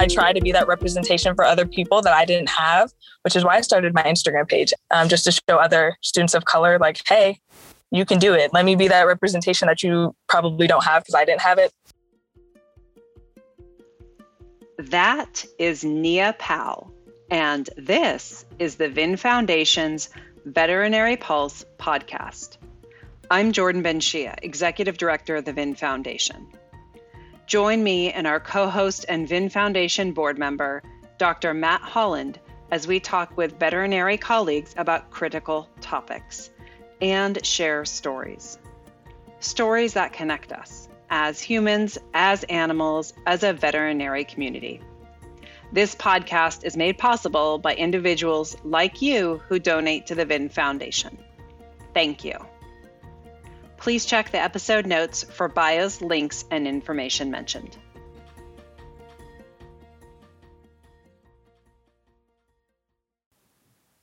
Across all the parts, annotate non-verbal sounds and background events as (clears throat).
I try to be that representation for other people that I didn't have, which is why I started my Instagram page, um, just to show other students of color, like, hey, you can do it. Let me be that representation that you probably don't have because I didn't have it. That is Nia Powell, and this is the VIN Foundation's Veterinary Pulse podcast. I'm Jordan Benshea, Executive Director of the VIN Foundation. Join me and our co host and VIN Foundation board member, Dr. Matt Holland, as we talk with veterinary colleagues about critical topics and share stories. Stories that connect us as humans, as animals, as a veterinary community. This podcast is made possible by individuals like you who donate to the VIN Foundation. Thank you. Please check the episode notes for bios, links, and information mentioned.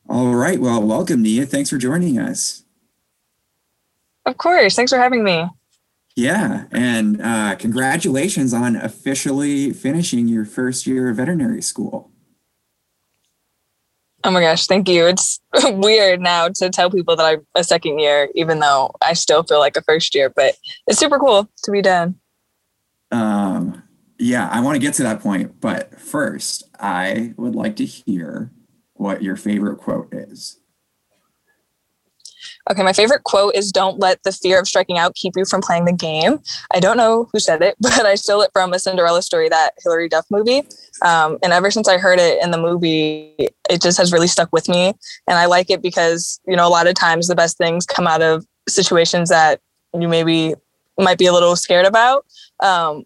All right. Well, welcome, Nia. Thanks for joining us. Of course. Thanks for having me. Yeah, and uh, congratulations on officially finishing your first year of veterinary school. Oh my gosh, thank you. It's (laughs) weird now to tell people that I'm a second year, even though I still feel like a first year, but it's super cool to be done. Um, yeah, I want to get to that point, but first, I would like to hear what your favorite quote is. Okay, my favorite quote is Don't let the fear of striking out keep you from playing the game. I don't know who said it, (laughs) but I stole it from a Cinderella story, that Hilary Duff movie. Um, and ever since I heard it in the movie, it just has really stuck with me. And I like it because, you know, a lot of times the best things come out of situations that you maybe might be a little scared about. Um,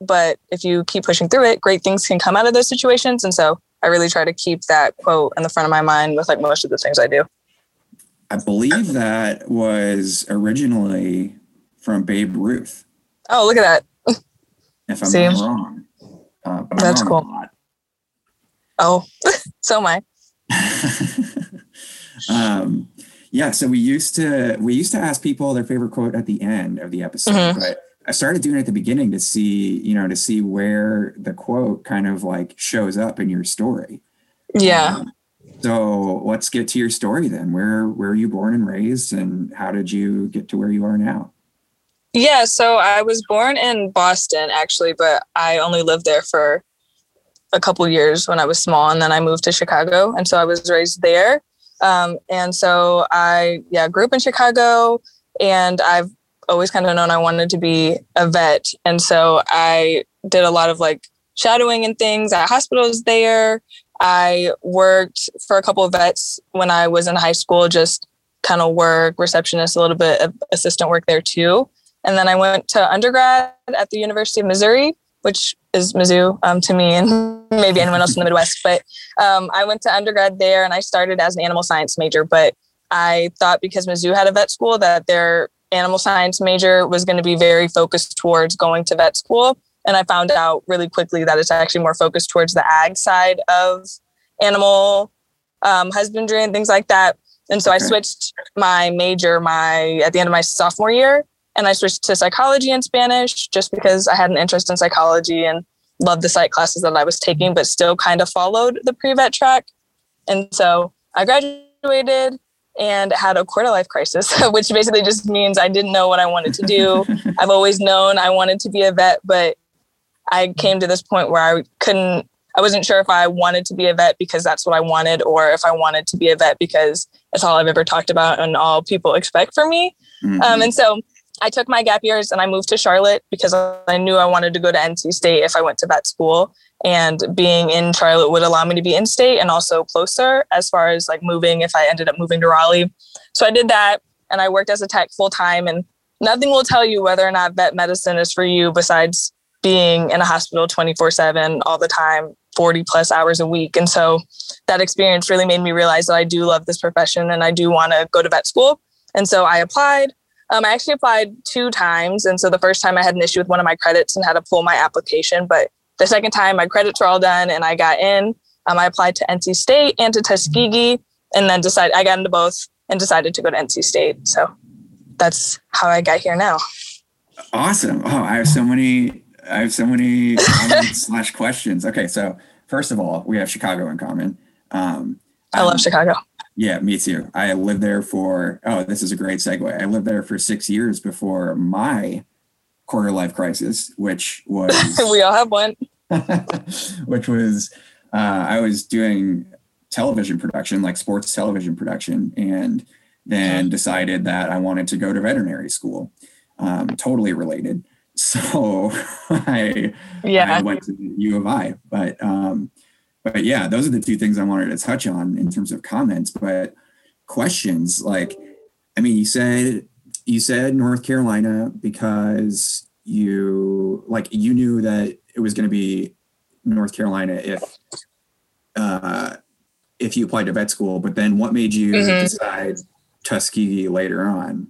but if you keep pushing through it, great things can come out of those situations. And so I really try to keep that quote in the front of my mind with like most of the things I do. I believe that was originally from Babe Ruth. Oh, look at that. If I'm not wrong. Uh, That's cool. Oh, (laughs) so am I. (laughs) um, yeah, so we used to we used to ask people their favorite quote at the end of the episode, mm-hmm. but I started doing it at the beginning to see, you know, to see where the quote kind of like shows up in your story. Yeah. Um, so let's get to your story then. Where where are you born and raised, and how did you get to where you are now? Yeah, so I was born in Boston actually, but I only lived there for a couple years when I was small, and then I moved to Chicago, and so I was raised there. Um, and so I yeah grew up in Chicago, and I've always kind of known I wanted to be a vet, and so I did a lot of like shadowing and things at hospitals there I worked for a couple of vets when I was in high school, just kind of work, receptionist, a little bit of assistant work there too. And then I went to undergrad at the University of Missouri, which is Mizzou um, to me and (laughs) maybe anyone else in the Midwest. But um, I went to undergrad there and I started as an animal science major. But I thought because Mizzou had a vet school that their animal science major was going to be very focused towards going to vet school. And I found out really quickly that it's actually more focused towards the ag side of animal um, husbandry and things like that. And so okay. I switched my major my at the end of my sophomore year, and I switched to psychology and Spanish just because I had an interest in psychology and loved the psych classes that I was taking, but still kind of followed the pre-vet track. And so I graduated and had a quarter life crisis, (laughs) which basically just means I didn't know what I wanted to do. (laughs) I've always known I wanted to be a vet, but I came to this point where I couldn't, I wasn't sure if I wanted to be a vet because that's what I wanted, or if I wanted to be a vet because it's all I've ever talked about and all people expect from me. Mm-hmm. Um, and so I took my gap years and I moved to Charlotte because I knew I wanted to go to NC State if I went to vet school. And being in Charlotte would allow me to be in state and also closer as far as like moving if I ended up moving to Raleigh. So I did that and I worked as a tech full time. And nothing will tell you whether or not vet medicine is for you besides being in a hospital 24 7 all the time 40 plus hours a week. And so that experience really made me realize that i do love this profession and i do want to go to vet school. And so i applied um, i actually applied two times. And so the first time i had an issue with one of my credits and had to pull my application. But the second time my credits were all done and i got in um, i applied to nc state and to tuskegee and then decided i got into both and decided to go to nc state. So that's how i got here now. Awesome. Oh i have so many I have so many (laughs) slash questions. Okay, so first of all, we have Chicago in common. Um, I love um, Chicago. Yeah, me too. I lived there for, oh, this is a great segue. I lived there for six years before my quarter life crisis, which (laughs) was. we all have one. (laughs) which was, uh, I was doing television production, like sports television production, and then decided that I wanted to go to veterinary school. Um, totally related. So (laughs) I, yeah. I went to U of I, but um, but yeah, those are the two things I wanted to touch on in terms of comments. But questions, like, I mean, you said you said North Carolina because you like you knew that it was going to be North Carolina if uh, if you applied to vet school. But then, what made you mm-hmm. decide Tuskegee later on,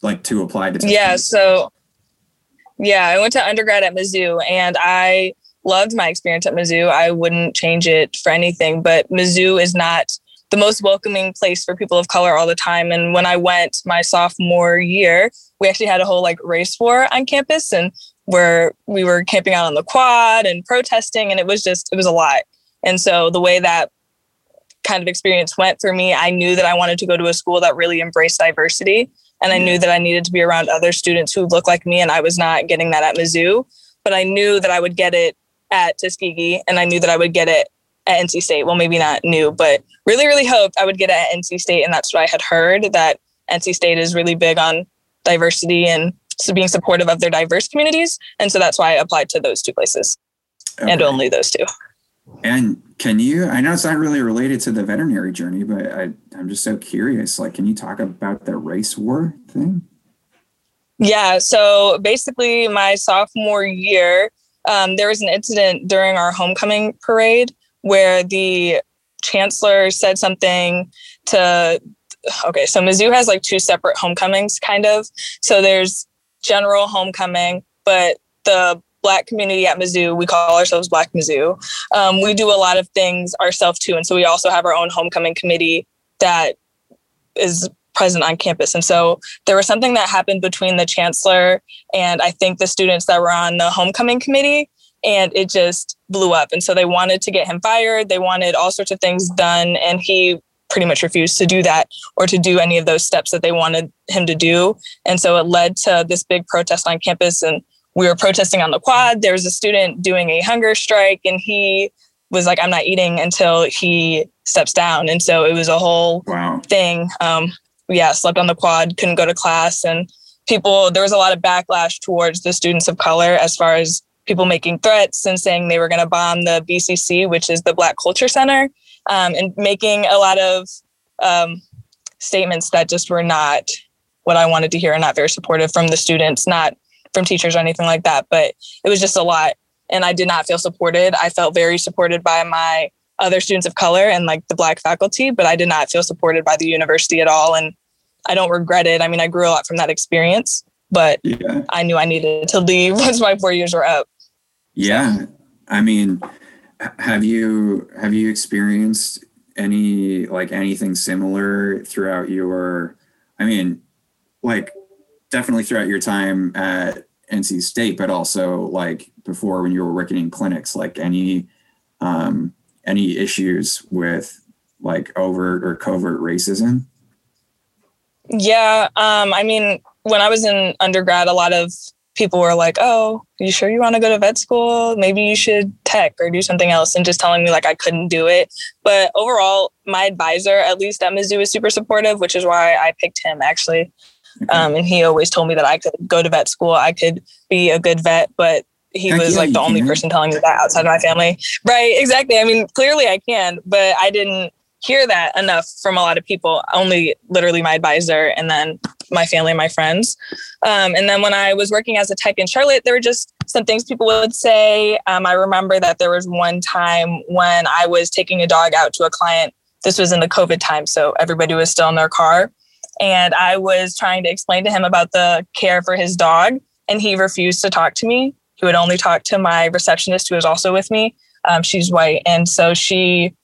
like to apply to? Tuskegee? Yeah, so yeah, I went to undergrad at Mizzou, and I loved my experience at Mizzou. I wouldn't change it for anything, but Mizzou is not the most welcoming place for people of color all the time. And when I went my sophomore year, we actually had a whole like race war on campus and where we were camping out on the quad and protesting and it was just it was a lot. And so the way that kind of experience went for me, I knew that I wanted to go to a school that really embraced diversity. And I knew that I needed to be around other students who looked like me, and I was not getting that at Mizzou. But I knew that I would get it at Tuskegee, and I knew that I would get it at NC State. Well, maybe not new, but really, really hoped I would get it at NC State. And that's what I had heard that NC State is really big on diversity and being supportive of their diverse communities. And so that's why I applied to those two places okay. and only those two. And can you, I know it's not really related to the veterinary journey, but I, I'm just so curious. Like, can you talk about the race war thing? Yeah. So basically, my sophomore year, um, there was an incident during our homecoming parade where the chancellor said something to okay so mizzou has like two separate homecomings kind of so there's general homecoming but the black community at mizzou we call ourselves black mizzou um, we do a lot of things ourselves too and so we also have our own homecoming committee that is present on campus. And so there was something that happened between the chancellor and I think the students that were on the homecoming committee, and it just blew up. And so they wanted to get him fired. They wanted all sorts of things done, and he pretty much refused to do that or to do any of those steps that they wanted him to do. And so it led to this big protest on campus. And we were protesting on the quad. There was a student doing a hunger strike, and he was like, I'm not eating until he steps down. And so it was a whole wow. thing. Um, yeah, slept on the quad, couldn't go to class. And people, there was a lot of backlash towards the students of color as far as people making threats and saying they were going to bomb the BCC, which is the Black Culture Center, um, and making a lot of um, statements that just were not what I wanted to hear and not very supportive from the students, not from teachers or anything like that. But it was just a lot. And I did not feel supported. I felt very supported by my other students of color and like the black faculty, but I did not feel supported by the university at all. And I don't regret it. I mean, I grew a lot from that experience, but yeah. I knew I needed to leave (laughs) once my four years were up. Yeah. I mean, have you have you experienced any like anything similar throughout your I mean, like definitely throughout your time at NC State, but also like before when you were working in clinics, like any um any issues with like overt or covert racism? Yeah, um, I mean, when I was in undergrad, a lot of people were like, "Oh, you sure you want to go to vet school? Maybe you should tech or do something else," and just telling me like I couldn't do it. But overall, my advisor, at least at Mizzou, is super supportive, which is why I picked him actually. Um, and he always told me that I could go to vet school, I could be a good vet, but he Heck was yeah, like the only can. person telling me that outside of my family. Right, exactly. I mean, clearly I can, but I didn't hear that enough from a lot of people, only literally my advisor and then my family and my friends. Um, and then when I was working as a tech in Charlotte, there were just some things people would say. Um, I remember that there was one time when I was taking a dog out to a client. This was in the COVID time, so everybody was still in their car. And I was trying to explain to him about the care for his dog, and he refused to talk to me. He would only talk to my receptionist, who was also with me. Um, she's white. And so she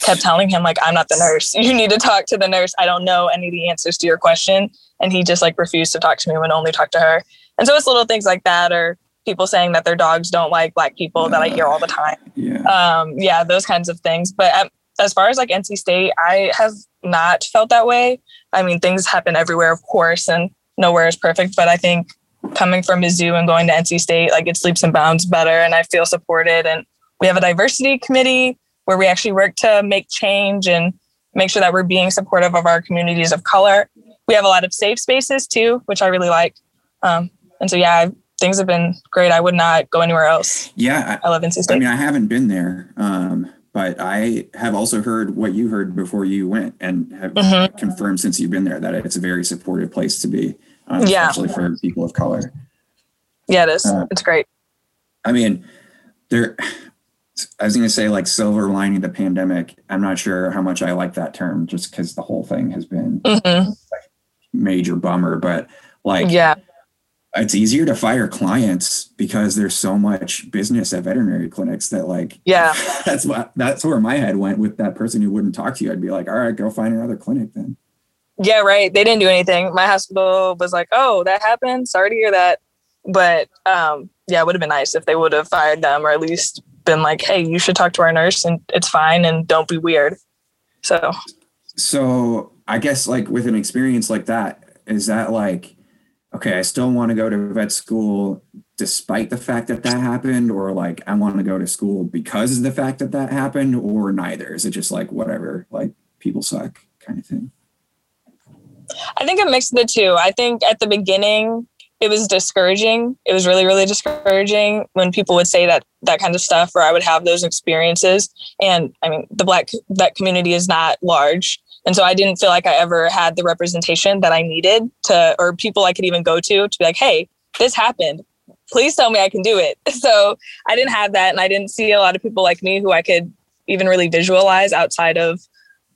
kept telling him like i'm not the nurse (laughs) you need to talk to the nurse i don't know any of the answers to your question and he just like refused to talk to me and only talk to her and so it's little things like that or people saying that their dogs don't like black people that I hear all the time. Yeah. Um, yeah, those kinds of things. But um, as far as like NC State, I have not felt that way. I mean, things happen everywhere, of course, and nowhere is perfect. But I think coming from Mizzou and going to NC State, like it leaps and bounds better, and I feel supported. And we have a diversity committee where we actually work to make change and make sure that we're being supportive of our communities of color. We have a lot of safe spaces too, which I really like. Um, and so, yeah, things have been great. I would not go anywhere else. Yeah. I, I love NC State. I mean, I haven't been there, um, but I have also heard what you heard before you went and have mm-hmm. confirmed since you've been there that it's a very supportive place to be, um, yeah. especially for people of color. Yeah, it is. Uh, it's great. I mean, there, I was going to say like silver lining the pandemic. I'm not sure how much I like that term just because the whole thing has been mm-hmm. like major bummer, but like, yeah, it's easier to fire clients because there's so much business at veterinary clinics that like yeah. (laughs) that's what that's where my head went with that person who wouldn't talk to you. I'd be like all right go find another clinic then. Yeah right. They didn't do anything. My hospital was like oh that happened. Sorry to hear that. But um yeah it would have been nice if they would have fired them or at least been like hey you should talk to our nurse and it's fine and don't be weird. So. So i guess like with an experience like that is that like okay, I still want to go to vet school despite the fact that that happened, or like I want to go to school because of the fact that that happened, or neither? Is it just like whatever, like people suck kind of thing? I think a mix of the two. I think at the beginning, it was discouraging. It was really, really discouraging when people would say that that kind of stuff, or I would have those experiences. And I mean, the black vet community is not large. And so I didn't feel like I ever had the representation that I needed to, or people I could even go to to be like, hey, this happened. Please tell me I can do it. (laughs) So I didn't have that. And I didn't see a lot of people like me who I could even really visualize outside of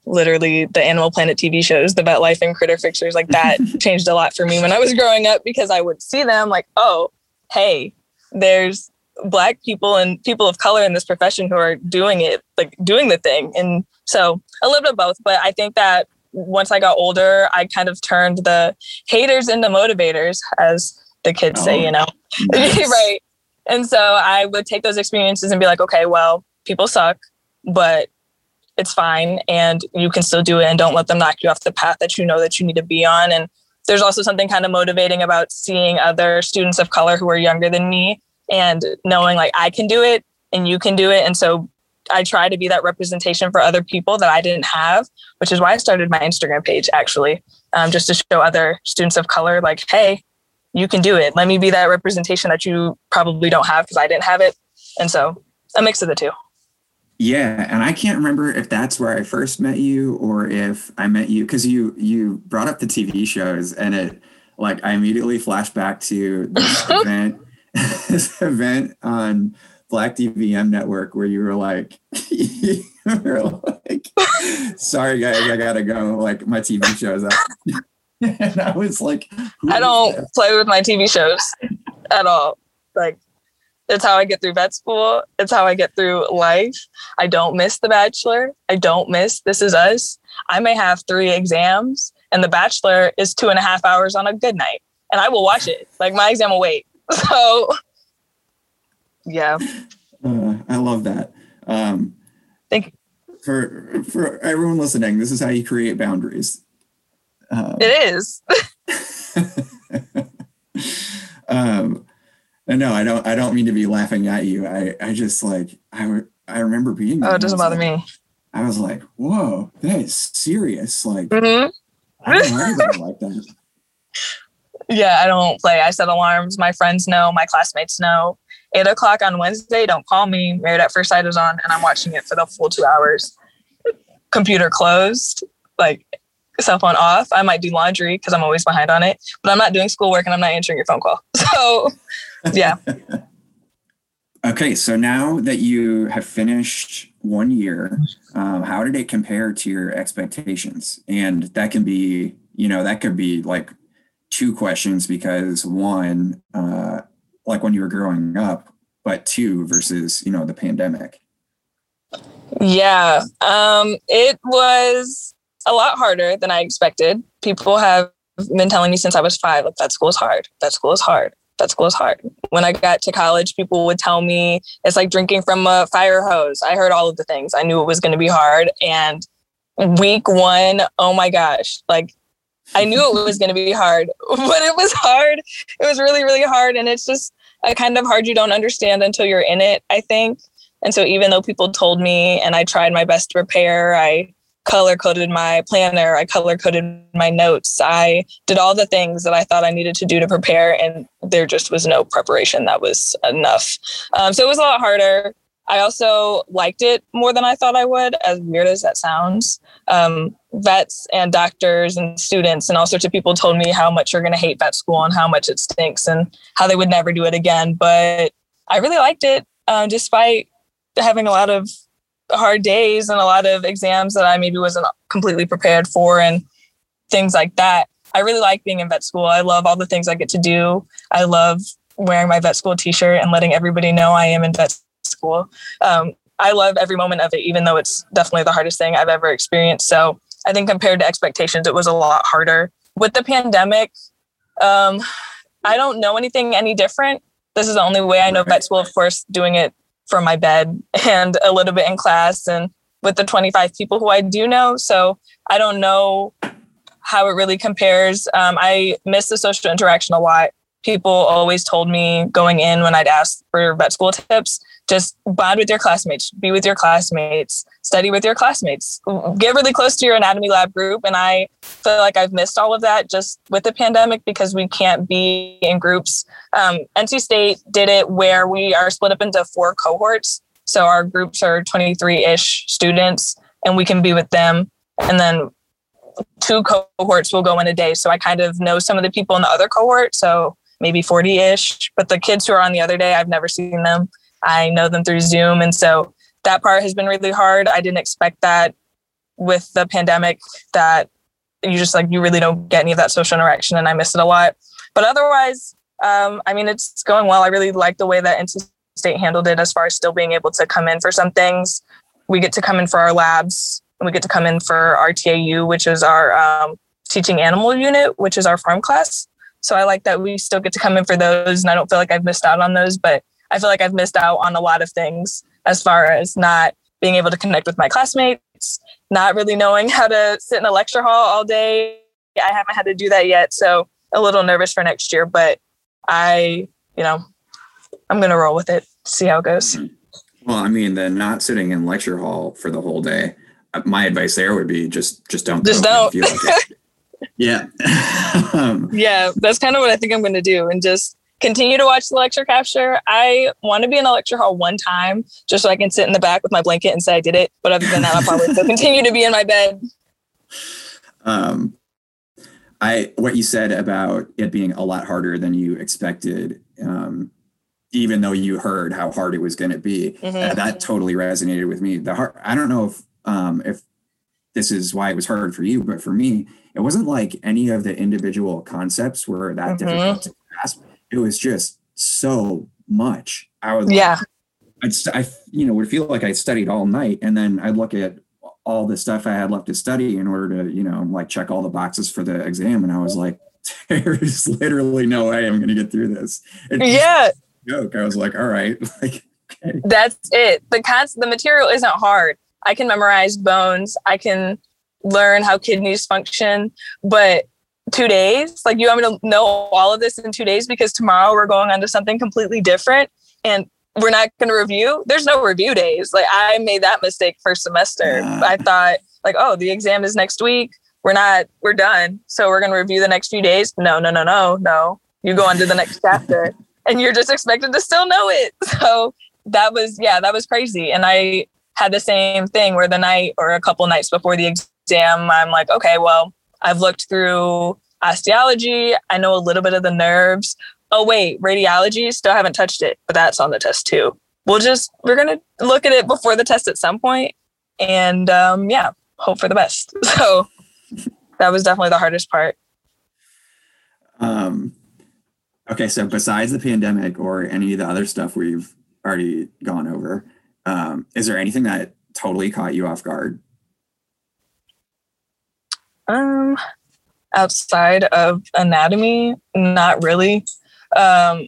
literally the Animal Planet TV shows, the Vet Life and Critter Fixers. Like that (laughs) changed a lot for me when I was growing up because I would see them like, oh, hey, there's black people and people of color in this profession who are doing it, like doing the thing. And so a little bit of both, but I think that once I got older, I kind of turned the haters into motivators, as the kids oh, say, you know, (laughs) nice. right. And so I would take those experiences and be like, okay, well, people suck, but it's fine. And you can still do it and don't let them knock you off the path that you know that you need to be on. And there's also something kind of motivating about seeing other students of color who are younger than me and knowing like I can do it and you can do it. And so I try to be that representation for other people that I didn't have, which is why I started my Instagram page actually, um, just to show other students of color, like, hey, you can do it. Let me be that representation that you probably don't have because I didn't have it. And so a mix of the two. Yeah, and I can't remember if that's where I first met you or if I met you because you you brought up the TV shows and it like I immediately flashed back to this (laughs) event (laughs) this event on Black DVM network where you were like, (laughs) you were like, sorry guys, I gotta go. Like my TV show's up. (laughs) and I was like, I don't play with my TV shows at all. Like it's how I get through vet school. It's how I get through life. I don't miss The Bachelor. I don't miss This Is Us. I may have three exams, and The Bachelor is two and a half hours on a good night, and I will watch it. Like my exam will wait. (laughs) So, yeah. Uh, I love that. Um, Thank you. For for everyone listening, this is how you create boundaries. Um, it is. (laughs) um, no, I don't. I don't mean to be laughing at you. I I just like I I remember being. Oh, it doesn't bother like, me. I was like, whoa, that is serious. Like, mm-hmm. I don't know like that. Yeah, I don't play. I set alarms. My friends know. My classmates know. Eight o'clock on Wednesday. Don't call me. Married at First Sight is on, and I'm watching it for the full two hours. Computer closed. Like cell phone off. I might do laundry because I'm always behind on it, but I'm not doing schoolwork and I'm not answering your phone call. (laughs) So, yeah. (laughs) okay, so now that you have finished one year, um, how did it compare to your expectations? And that can be, you know, that could be like two questions because one, uh, like when you were growing up, but two versus you know the pandemic. Yeah, um, it was a lot harder than I expected. People have been telling me since I was five, like that school is hard. That school is hard. That school is hard. When I got to college, people would tell me it's like drinking from a fire hose. I heard all of the things. I knew it was going to be hard. And week one, oh my gosh, like I knew it was going to be hard, (laughs) but it was hard. It was really, really hard. And it's just a kind of hard you don't understand until you're in it, I think. And so even though people told me and I tried my best to prepare, I color coded my planner, I color coded my notes, I did all the things that I thought I needed to do to prepare, and there just was no preparation that was enough. Um, so it was a lot harder. I also liked it more than I thought I would, as weird as that sounds. Um, vets and doctors and students and all sorts of people told me how much you're going to hate vet school and how much it stinks and how they would never do it again. But I really liked it, um, despite having a lot of hard days and a lot of exams that I maybe wasn't completely prepared for and things like that. I really like being in vet school. I love all the things I get to do. I love wearing my vet school t-shirt and letting everybody know I am in vet school. Um, I love every moment of it, even though it's definitely the hardest thing I've ever experienced. So I think compared to expectations, it was a lot harder. With the pandemic, um, I don't know anything any different. This is the only way I know vet school, of course, doing it from my bed (laughs) and a little bit in class and with the 25 people who I do know. So I don't know how it really compares. Um, I miss the social interaction a lot. People always told me going in when I'd ask for vet school tips just bond with your classmates, be with your classmates, study with your classmates, get really close to your anatomy lab group. And I feel like I've missed all of that just with the pandemic because we can't be in groups. Um, NC State did it where we are split up into four cohorts. So our groups are 23 ish students and we can be with them. And then two cohorts will go in a day. So I kind of know some of the people in the other cohort. So maybe 40 ish. But the kids who are on the other day, I've never seen them. I know them through Zoom. And so that part has been really hard. I didn't expect that with the pandemic that you just like, you really don't get any of that social interaction and I miss it a lot. But otherwise, um, I mean, it's going well. I really like the way that NC State handled it as far as still being able to come in for some things. We get to come in for our labs. And we get to come in for our TAU, which is our um, teaching animal unit, which is our farm class. So I like that we still get to come in for those, and I don't feel like I've missed out on those. But I feel like I've missed out on a lot of things as far as not being able to connect with my classmates, not really knowing (laughs) how to sit in a lecture hall all day. I haven't had to do that yet. So a little nervous for next year, but I, you know, I'm going to roll with it, see how it goes. Mm-hmm. Well, I mean, the not sitting in lecture hall for the whole day, uh, my advice there would be just, just don't. Just don't. Like (laughs) yeah. (laughs) um, yeah. That's kind of what I think I'm going to do. And just continue to watch the lecture capture. I want to be in a lecture hall one time just so I can sit in the back with my blanket and say I did it. But other than that, I'll probably still continue to be in my bed. (laughs) Um, I what you said about it being a lot harder than you expected, um, even though you heard how hard it was going to be, mm-hmm. uh, that totally resonated with me. The hard, I don't know if um, if this is why it was hard for you, but for me, it wasn't like any of the individual concepts were that mm-hmm. difficult to grasp it was just so much. I was yeah. I'd, I, you know, would feel like I studied all night, and then I'd look at all the stuff I had left to study in order to, you know, like check all the boxes for the exam, and I was like, (laughs) there's literally no way I'm going to get through this. yeah. Joke. I was like, all right, (laughs) like. Okay. That's it. The cons- the material isn't hard. I can memorize bones. I can learn how kidneys function, but two days? Like, you want me to know all of this in two days because tomorrow we're going on to something completely different and we're not going to review? There's no review days. Like, I made that mistake first semester. Yeah. I thought, like, oh, the exam is next week. We're not, we're done. So we're going to review the next few days. No, no, no, no, no. You go on to the next (laughs) chapter and you're just expected to still know it. (laughs) So that was, yeah, that was crazy. And I had the same thing where the night or a couple nights before the exam, I'm like, okay, well, I've looked through osteology. I know a little bit of the nerves. Oh, wait, radiology, still haven't touched it, but that's on the test too. We'll just, we're going to look at it before the test at some point and um, yeah, hope for the best. (laughs) So that was definitely the hardest part. Um, okay, so besides the pandemic or any of the other stuff we've already gone over, um, is there anything that totally caught you off guard um, outside of anatomy, not really. Um,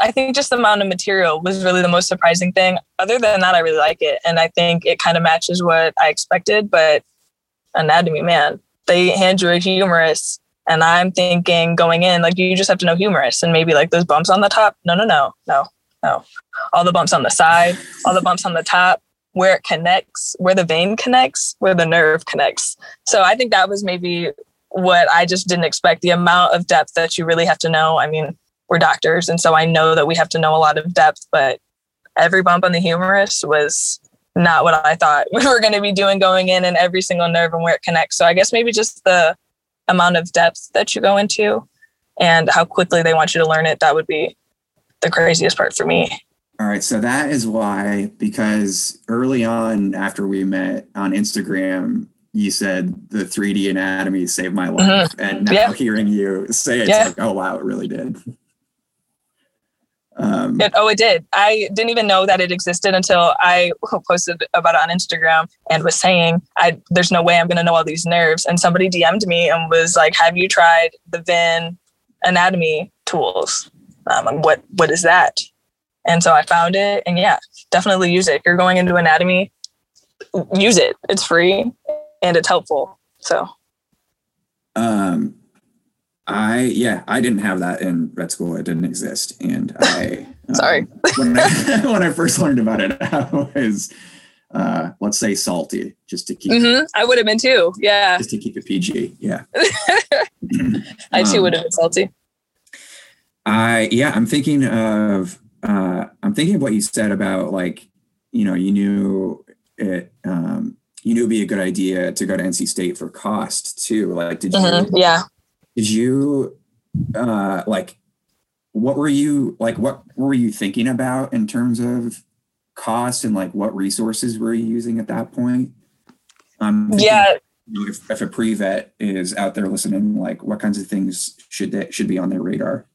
I think just the amount of material was really the most surprising thing. Other than that, I really like it. And I think it kind of matches what I expected. But anatomy, man, they hand you a humerus. And I'm thinking going in, like, you just have to know humerus and maybe like those bumps on the top. No, no, no, no, no. All the bumps on the side, all the bumps on the top, where it connects, where the vein connects, where the nerve connects. So I think that was maybe what I just didn't expect the amount of depth that you really have to know. I mean, we're doctors, and so I know that we have to know a lot of depth, but every bump on the humerus was not what I thought (laughs) we were going to be doing going in and every single nerve and where it connects. So I guess maybe just the amount of depth that you go into and how quickly they want you to learn it, that would be the craziest part for me. All right. So that is why, because early on after we met on Instagram, you said the 3D anatomy saved my life. Mm-hmm. And now hearing you say it, it's like, oh, wow, it really did. Um, it, oh, it did. I didn't even know that it existed until I posted about it on Instagram and was saying, "I there's no way I'm going to know all these nerves." And somebody DM'd me and was like, "Have you tried the VIN anatomy tools? Um, what what is that?" And so I found it, and yeah, definitely use it. If you're going into anatomy, use it. It's free and it's helpful. So, um, I yeah, I didn't have that in vet school. It didn't exist, and I (laughs) sorry um, (laughs) when, I, (laughs) when I first learned about it, I was uh, let's say salty, just to keep. Mm-hmm. I would have been too. Yeah, just to keep it PG. Yeah, (clears throat) I too um, would have been salty. I yeah, I'm thinking of uh, I'm thinking of what you said about like you know you knew it um, you knew it'd be a good idea to go to NC State for cost too. Like, did you? Mm-hmm. Yeah did you uh like what were you like what were you thinking about in terms of cost and like what resources were you using at that point um yeah if, if a pre-vet is out there listening like what kinds of things should they should be on their radar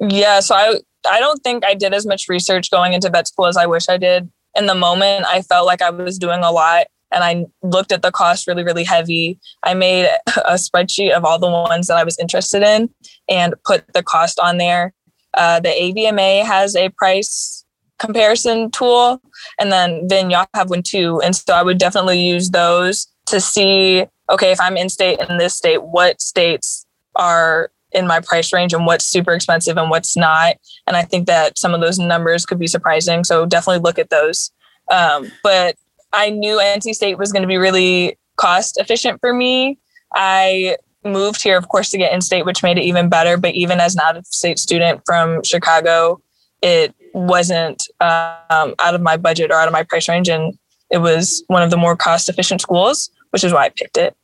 yeah so i i don't think i did as much research going into vet school as i wish i did in the moment i felt like i was doing a lot and I looked at the cost really, really heavy. I made a spreadsheet of all the ones that I was interested in and put the cost on there. Uh, the AVMA has a price comparison tool, and then then y'all have one too. And so I would definitely use those to see okay, if I'm in state in this state, what states are in my price range and what's super expensive and what's not. And I think that some of those numbers could be surprising. So definitely look at those. Um, but I knew NC State was going to be really cost efficient for me. I moved here, of course, to get in state, which made it even better. But even as an out of state student from Chicago, it wasn't um, out of my budget or out of my price range. And it was one of the more cost efficient schools, which is why I picked it.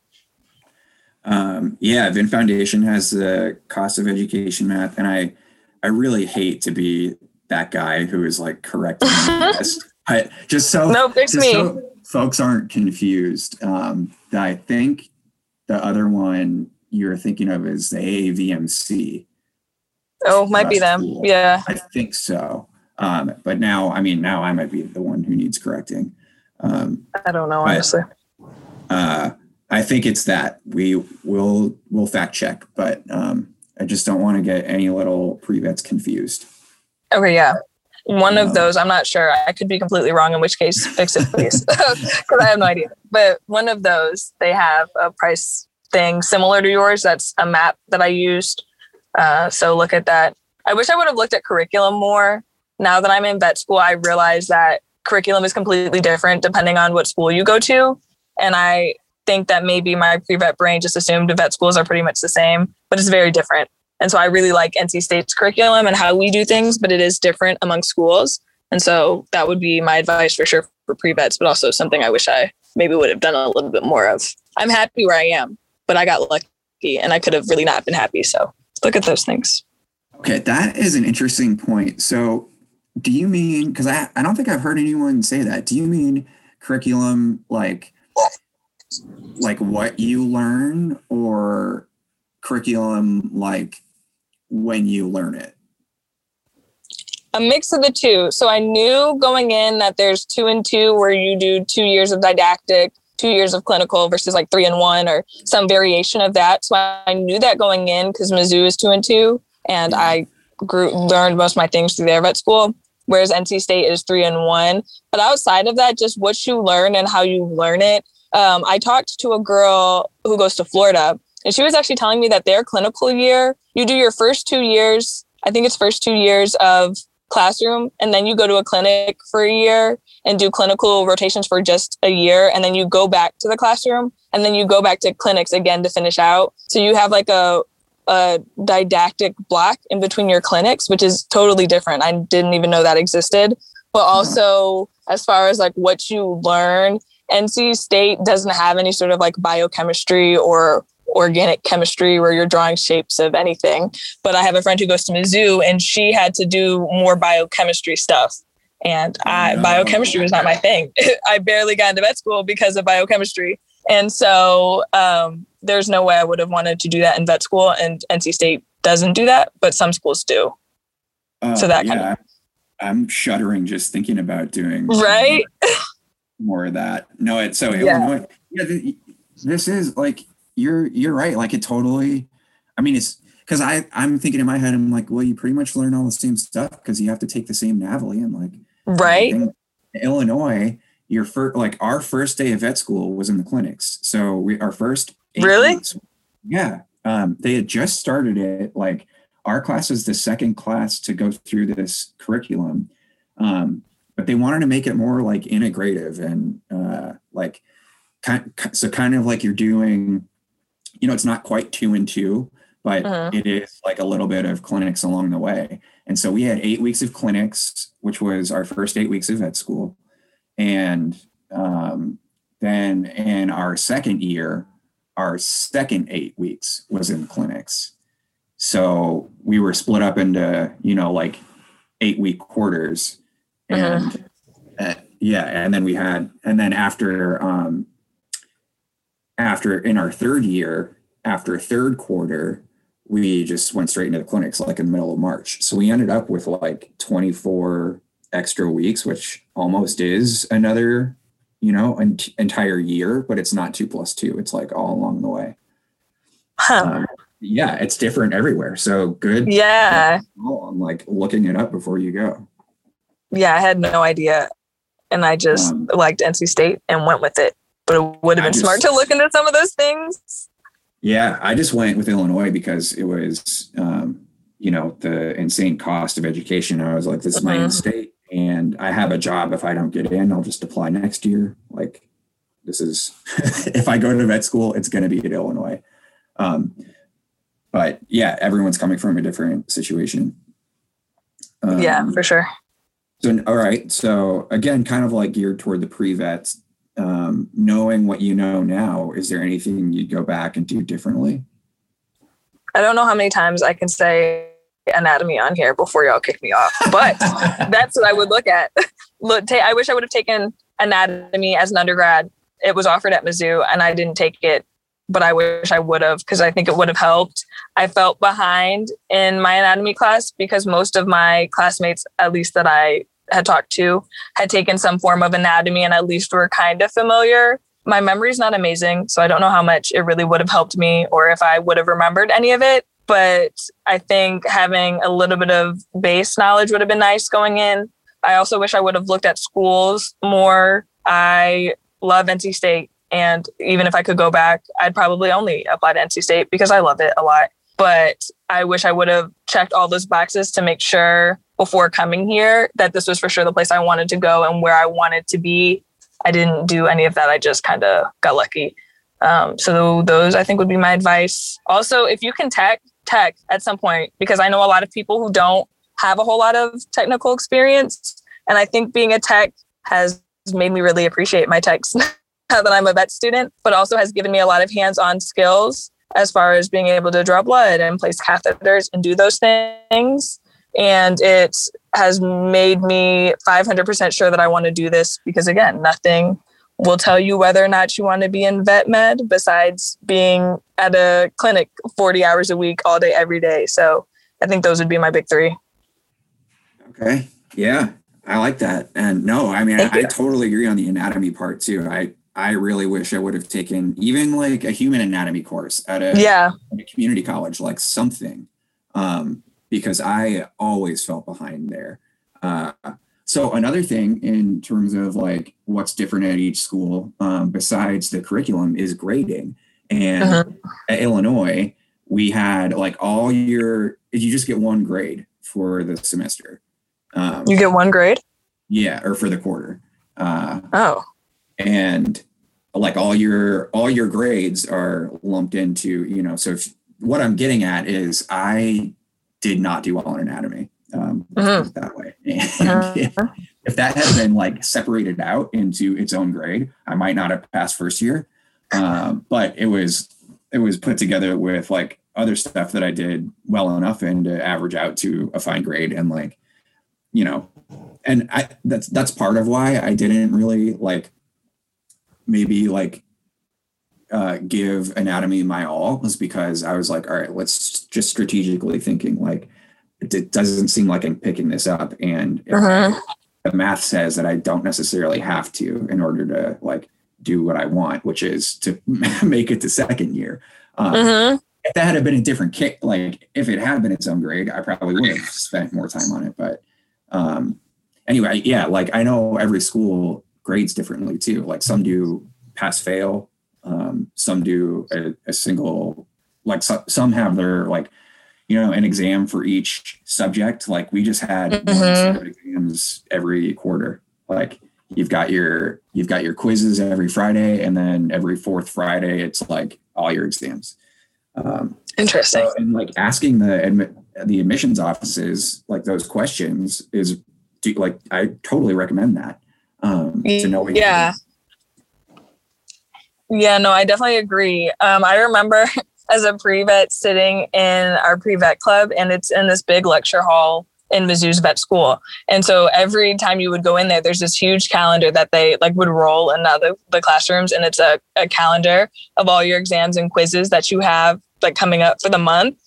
Um, yeah, VIN Foundation has the cost of education map. And I, I really hate to be that guy who is like correcting. (laughs) But just so no, me. So folks aren't confused. Um, I think the other one you're thinking of is the AAVMC. Oh, might be them. School. Yeah. I think so. Um, but now, I mean, now I might be the one who needs correcting. Um, I don't know, honestly. uh, I think it's that we will will fact check, but um, I just don't want to get any little pre vets confused. Okay, yeah. One of those, I'm not sure. I could be completely wrong, in which case, fix it, please, (laughs) (laughs) because I have no idea. But one of those, they have a price thing similar to yours. That's a map that I used. Uh, so look at that. I wish I would have looked at curriculum more. Now that I'm in vet school, I realize that curriculum is completely different depending on what school you go to. And I think that maybe my pre vet brain just assumed vet schools are pretty much the same, but it's very different. And so I really like NC State's curriculum and how we do things, but it is different among schools. And so that would be my advice for sure for pre vets, but also something I wish I maybe would have done a little bit more of. I'm happy where I am, but I got lucky and I could have really not been happy. So look at those things. Okay, that is an interesting point. So do you mean because I, I don't think I've heard anyone say that. Do you mean curriculum like like what you learn or curriculum like when you learn it? A mix of the two. So I knew going in that there's two and two where you do two years of didactic, two years of clinical versus like three and one or some variation of that. So I knew that going in because Mizzou is two and two. And I grew learned most of my things through their vet school whereas NC State is three and one. But outside of that, just what you learn and how you learn it. Um, I talked to a girl who goes to Florida, and she was actually telling me that their clinical year, you do your first two years, I think it's first two years of classroom, and then you go to a clinic for a year and do clinical rotations for just a year, and then you go back to the classroom, and then you go back to clinics again to finish out. So you have like a a didactic block in between your clinics, which is totally different. I didn't even know that existed. But also, as far as like what you learn, NC State doesn't have any sort of like biochemistry or organic chemistry where you're drawing shapes of anything. But I have a friend who goes to Mizzou and she had to do more biochemistry stuff. And I, biochemistry was not my thing. (laughs) I barely got into vet school because of biochemistry. And so um, there's no way I would have wanted to do that in vet school, and NC State doesn't do that, but some schools do. Uh, so that yeah, kind of. I'm shuddering just thinking about doing right (laughs) more, of that. No, it's so yeah. Illinois. Yeah, this is like you're you're right. Like it totally. I mean, it's because I I'm thinking in my head. I'm like, well, you pretty much learn all the same stuff because you have to take the same NAVLE and like right. Illinois, your first like our first day of vet school was in the clinics. So we our first really? Months. Yeah. Um, they had just started it. Like our class is the second class to go through this curriculum. Um, but they wanted to make it more like integrative and uh, like kind so kind of like you're doing, you know, it's not quite two and two, but uh-huh. it is like a little bit of clinics along the way. And so we had eight weeks of clinics, which was our first eight weeks of vet school. And um, then in our second year, our second eight weeks was in clinics. So we were split up into, you know, like eight week quarters. And uh-huh. uh, yeah, and then we had, and then after, um, after in our third year, after third quarter, we just went straight into the clinics like in the middle of March. So we ended up with like 24 extra weeks, which almost is another you know, an entire year, but it's not two plus two. It's like all along the way. Huh. Um, yeah, it's different everywhere. So good. Yeah. I'm like looking it up before you go. Yeah, I had no idea. And I just um, liked NC State and went with it. But it would have been just, smart to look into some of those things. Yeah, I just went with Illinois because it was, um, you know, the insane cost of education. I was like, this is my mm-hmm. state and I have a job. If I don't get in, I'll just apply next year. Like this is, (laughs) if I go to vet school, it's going to be at Illinois. Um, but yeah, everyone's coming from a different situation. Um, yeah, for sure. So, all right. So again, kind of like geared toward the pre-vets, um, knowing what you know now, is there anything you'd go back and do differently? I don't know how many times I can say anatomy on here before y'all kick me off. But (laughs) that's what I would look at. (laughs) Look, I wish I would have taken anatomy as an undergrad. It was offered at Mizzou and I didn't take it, but I wish I would have because I think it would have helped. I felt behind in my anatomy class because most of my classmates, at least that I had talked to, had taken some form of anatomy and at least were kind of familiar. My memory is not amazing, so I don't know how much it really would have helped me or if I would have remembered any of it but I think having a little bit of base knowledge would have been nice going in. I also wish I would have looked at schools more. I love NC State. And even if I could go back, I'd probably only apply to NC State because I love it a lot. But I wish I would have checked all those boxes to make sure before coming here that this was for sure the place I wanted to go and where I wanted to be. I didn't do any of that. I just kind of got lucky. Um, so those I think would be my advice. Also, if you can tech, tech at some point because I know a lot of people who don't have a whole lot of technical experience. And I think being a tech has made me really appreciate my techs (laughs) now that I'm a vet student, but also has given me a lot of hands on skills as far as being able to draw blood and place catheters and do those things. And it has made me 500% sure that I want to do this because, again, nothing will tell you whether or not you want to be in vet med besides being at a clinic 40 hours a week all day every day. So i think those would be my big three. Okay. Yeah i like that. And no i mean I, I, totally agree on the anatomy part too. I i really wish i would have taken even like a human anatomy course at a yeah. at a community college like something. Um because I always felt behind there. Uh, so another thing in terms of like what's different at each school, um, besides the curriculum, is grading. And uh-huh. at Illinois, we had like all your you just get one grade for the semester. Um, you get one grade. Yeah, or for the quarter. Uh, oh. And like all your all your grades are lumped into you know. So if, what I'm getting at is I did not do well in anatomy um, mm-hmm. that way. (laughs) And uh-huh. if, if, that had been like separated out into its own grade, I might not have passed first year. Um, but it was it was put together with like other stuff that I did well enough in to average out to a fine grade and like, you know, and I that's that's part of why I didn't really like maybe like uh, give anatomy my all was because I was like, all right, let's just strategically thinking like it doesn't seem like I'm picking this up, and uh-huh. the math says that I don't necessarily have to in order to like do what I want, which is to (laughs) make it to second year. Um, uh-huh. If that had been a different kick, like if it had been its own grade, I probably would have spent more time on it. But um, anyway, yeah, like I know every school grades differently too. Like some do pass fail, um, some do a, a single, like so, some have their like you know, an exam for each subject. Like we just had mm-hmm. exams every quarter. Like you've got your you've got your quizzes every Friday, and then every fourth Friday it's like all your exams. Um, Interesting. So, and like asking the admit the admissions offices like those questions is do, like I totally recommend that um, to know. what yeah. Yeah, no, I definitely agree. Um, I remember (laughs) as a pre-vet sitting in our pre-vet club and it's in this big lecture hall in Mizzou's vet school. And so every time you would go in there, there's this huge calendar that they like would roll in the, the classrooms. And it's a, a calendar of all your exams and quizzes that you have like coming up for the month.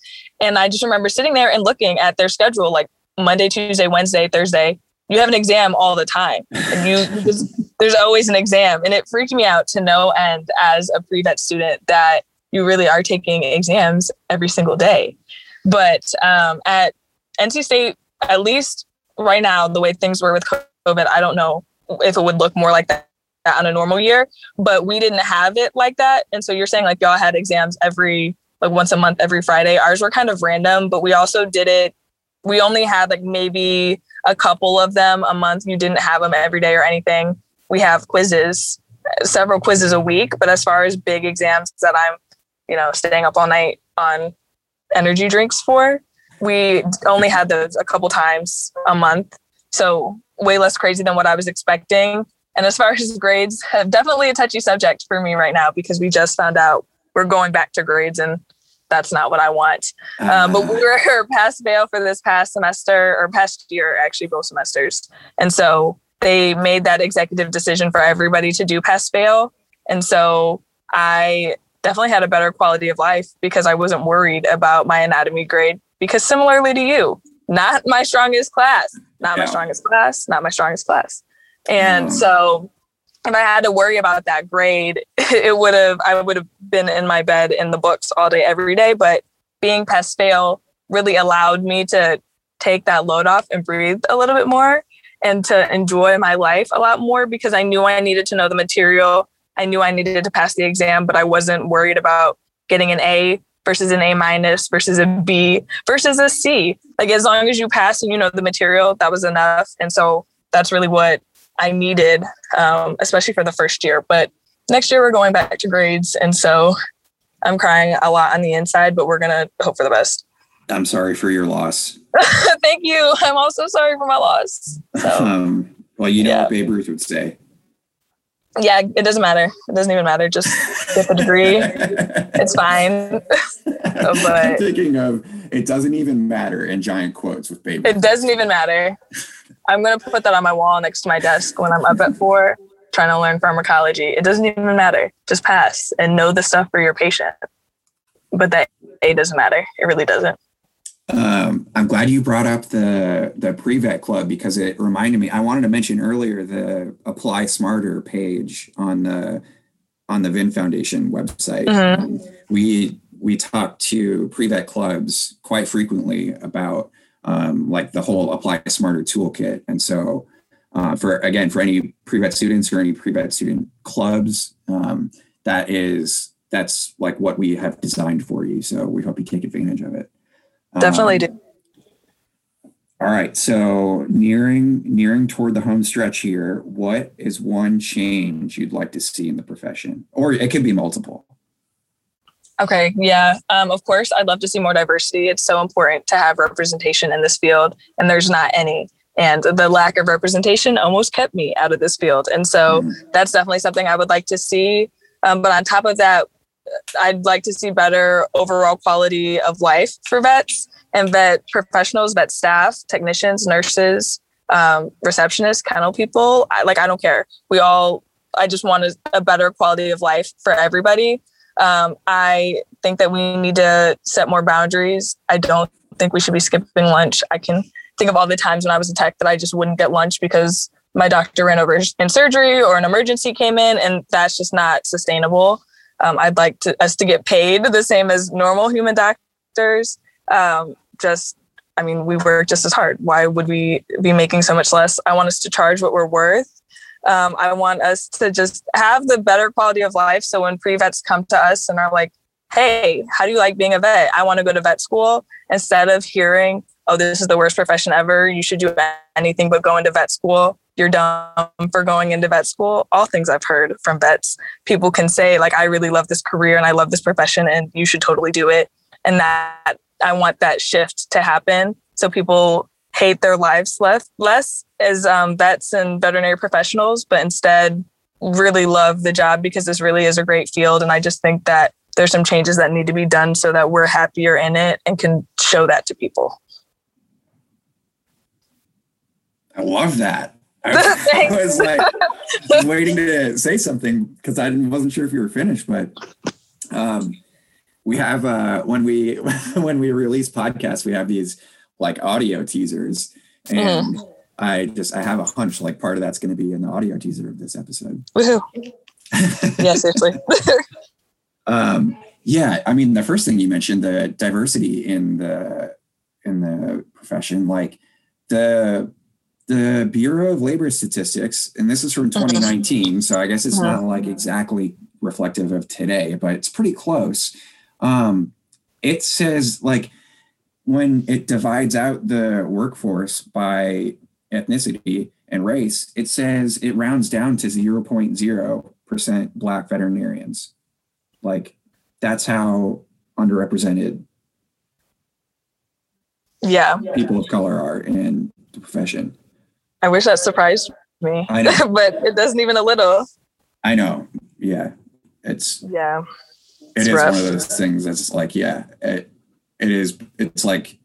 And I just remember sitting there and looking at their schedule, like Monday, Tuesday, Wednesday, Thursday. You have an exam all the time. And you, you just, there's always an exam. And it freaked me out to no end as a pre-vet student that you really are taking exams every single day. But um, at NC State, at least right now, the way things were with COVID, I don't know if it would look more like that on a normal year, but we didn't have it like that. And so you're saying like y'all had exams every like once a month, every Friday. Ours were kind of random, but we also did it. We only had like maybe a couple of them a month. You didn't have them every day or anything. We have quizzes, several quizzes a week, but as far as big exams that I'm you know, staying up all night on energy drinks for. We only had those a couple times a month. So way less crazy than what I was expecting. And as far (laughs) as grades, have definitely a touchy subject for me right now because we just found out we're going back to grades and that's not what I want. Uh, but we were (laughs) past fail for this past semester or past year, actually both semesters. And so they made that executive decision for everybody to do pass fail. And so I definitely had a better quality of life because I wasn't worried about my anatomy grade. Because similarly to you, not my strongest class, not yeah. my strongest class, not my strongest class. And mm. so if I had to worry about that grade, (laughs) it would have I would have been in my bed in the books all day every day. But being pass fail really allowed me to take that load off and breathe a little bit more and to enjoy my life a lot more because I knew I needed to know the material I knew I needed to pass the exam, but I wasn't worried about getting an A versus an A minus versus a B versus a C. Like as long as you pass and you know the material, that was enough. And so that's really what I needed, um, especially for the first year. But next year we're going back to grades, and so I'm crying a lot on the inside, but we're gonna hope for the best. I'm sorry for your loss. (laughs) Thank you. I'm also sorry for my loss. So, (laughs) um, well, you know yeah. what Babe Ruth would say yeah, it doesn't matter. It doesn't even matter. Just get the degree. (laughs) it's fine. but thinking of it doesn't even matter in giant quotes with baby. It doesn't even matter. I'm gonna put that on my wall next to my desk when I'm up at four trying to learn pharmacology. It doesn't even matter. Just pass and know the stuff for your patient. But that A doesn't matter. It really doesn't. Um, I'm glad you brought up the the pre-vet club because it reminded me. I wanted to mention earlier the Apply Smarter page on the on the VIN Foundation website. Mm-hmm. Um, we we talk to pre-vet clubs quite frequently about um, like the whole apply smarter toolkit. And so uh, for again, for any pre-vet students or any pre-vet student clubs, um, that is that's like what we have designed for you. So we hope you take advantage of it. Definitely um, do. All right, so nearing nearing toward the home stretch here, what is one change you'd like to see in the profession, or it could be multiple? Okay, yeah. Um, of course, I'd love to see more diversity. It's so important to have representation in this field, and there's not any. And the lack of representation almost kept me out of this field. And so mm-hmm. that's definitely something I would like to see. Um, but on top of that, I'd like to see better overall quality of life for vets and vet professionals, vet staff, technicians, nurses, um, receptionists, kennel people. I, like, I don't care. We all, I just want a, a better quality of life for everybody. Um, I think that we need to set more boundaries. I don't think we should be skipping lunch. I can think of all the times when I was a tech that I just wouldn't get lunch because my doctor ran over in surgery or an emergency came in, and that's just not sustainable. Um, I'd like to, us to get paid the same as normal human doctors. Um, just, I mean, we work just as hard. Why would we be making so much less? I want us to charge what we're worth. Um, I want us to just have the better quality of life. So when pre vets come to us and are like, hey, how do you like being a vet? I want to go to vet school. Instead of hearing, oh, this is the worst profession ever. You should do anything but go into vet school. You're dumb for going into vet school. All things I've heard from vets. People can say, like, I really love this career and I love this profession and you should totally do it. And that I want that shift to happen so people hate their lives less, less as um, vets and veterinary professionals, but instead really love the job because this really is a great field. And I just think that there's some changes that need to be done so that we're happier in it and can show that to people. I love that. (laughs) I, was like waiting to say something because I wasn't sure if you were finished, but um, we have uh, when we (laughs) when we release podcasts, we have these like audio teasers, and mm. I just I have a hunch like part of that's going to be in the audio teaser of this episode. Woohoo! (laughs) yeah, seriously. um, yeah, I mean, the first thing you mentioned, the diversity in the in the profession, like the the Bureau of Labor Statistics, and this is from mm-hmm. 2019, so I guess it's not like exactly reflective of today, but it's pretty close. Um, it says like when it divides out the workforce by ethnicity and race, it says it rounds down to 0.0% black veterinarians. Like that's how underrepresented yeah people of color are in the profession. I wish that surprised me. I know. (laughs) but it doesn't even a little. I know. Yeah. It's yeah. It it's rough. one of those things that's like, yeah, it it is it's like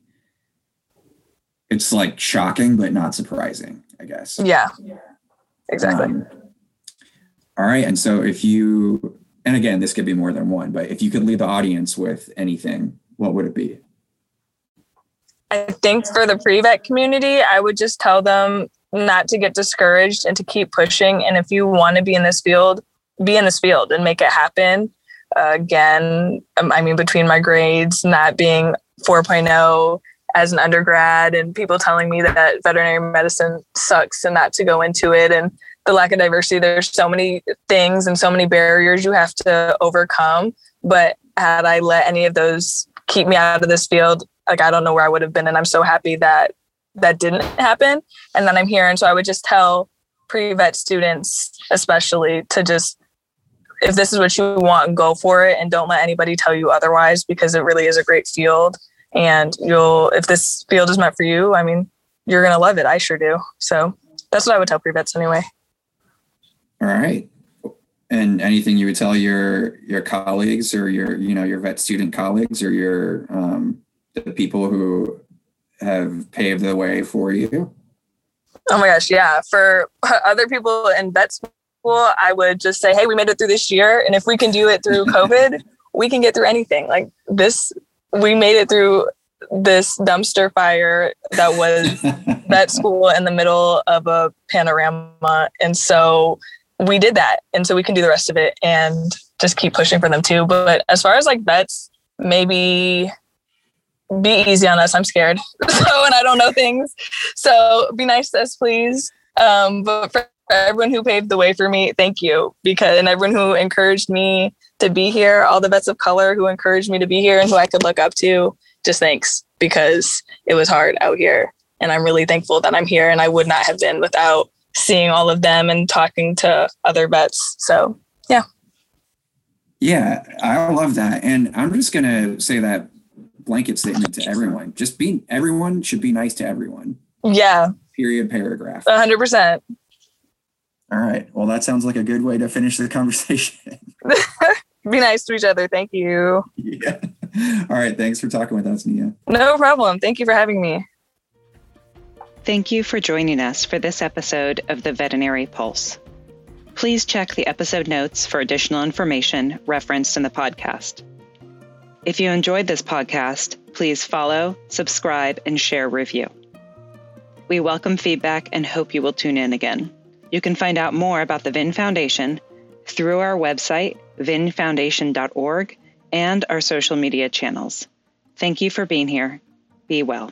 it's like shocking but not surprising, I guess. Yeah. Exactly. Um, all right. And so if you and again, this could be more than one, but if you could leave the audience with anything, what would it be? I think for the pre-vet community, I would just tell them not to get discouraged and to keep pushing. And if you want to be in this field, be in this field and make it happen. Uh, again, um, I mean, between my grades not being 4.0 as an undergrad and people telling me that veterinary medicine sucks and not to go into it and the lack of diversity, there's so many things and so many barriers you have to overcome. But had I let any of those keep me out of this field, like I don't know where I would have been. And I'm so happy that that didn't happen. And then i'm here and so i would just tell pre-vet students especially to just if this is what you want go for it and don't let anybody tell you otherwise because it really is a great field. And you'll if this field is meant for you i mean you're going to love it. I sure do. So that's what i would tell pre-vets anyway. All right. And anything you would tell your your colleagues or your you know your vet student colleagues or your um the people who have paved the way for you? Oh my gosh, yeah. For (laughs) other people in vet school, I would just say, hey, we made it through this year. And if we can do it through (laughs) COVID, we can get through anything. Like this, we made it through this dumpster fire that was (laughs) vet school in the middle of a panorama. And so we did that. And so we can do the rest of it and just keep pushing for them too. But as far as like vets, maybe be easy on us. I'm scared. (laughs) so, and I don't know things. So be nice to us, please. Um, but for everyone who paved the way for me, thank you. Because, and everyone who encouraged me to be here, all the vets of color who encouraged me to be here and who I could look up to, just thanks because it was hard out here. And I'm really thankful that I'm here and I would not have been without seeing all of them and talking to other vets. So, yeah. Yeah, I love that. And I'm just going to say that blanket statement to everyone. Just being everyone should be nice to everyone. Yeah. Period paragraph. 100%. All right. Well, that sounds like a good way to finish the (laughs) conversation. (laughs) be nice to each other. Thank you. Yeah. All right. Thanks for talking with us, Nia. No problem. Thank you for having me. Thank you for joining us for this episode of the Veterinary Pulse. Please check the episode notes for additional information referenced in the podcast. If you enjoyed this podcast, please follow, subscribe, and share review. We welcome feedback and hope you will tune in again. You can find out more about the VIN Foundation through our website, vinfoundation.org, and our social media channels. Thank you for being here. Be well.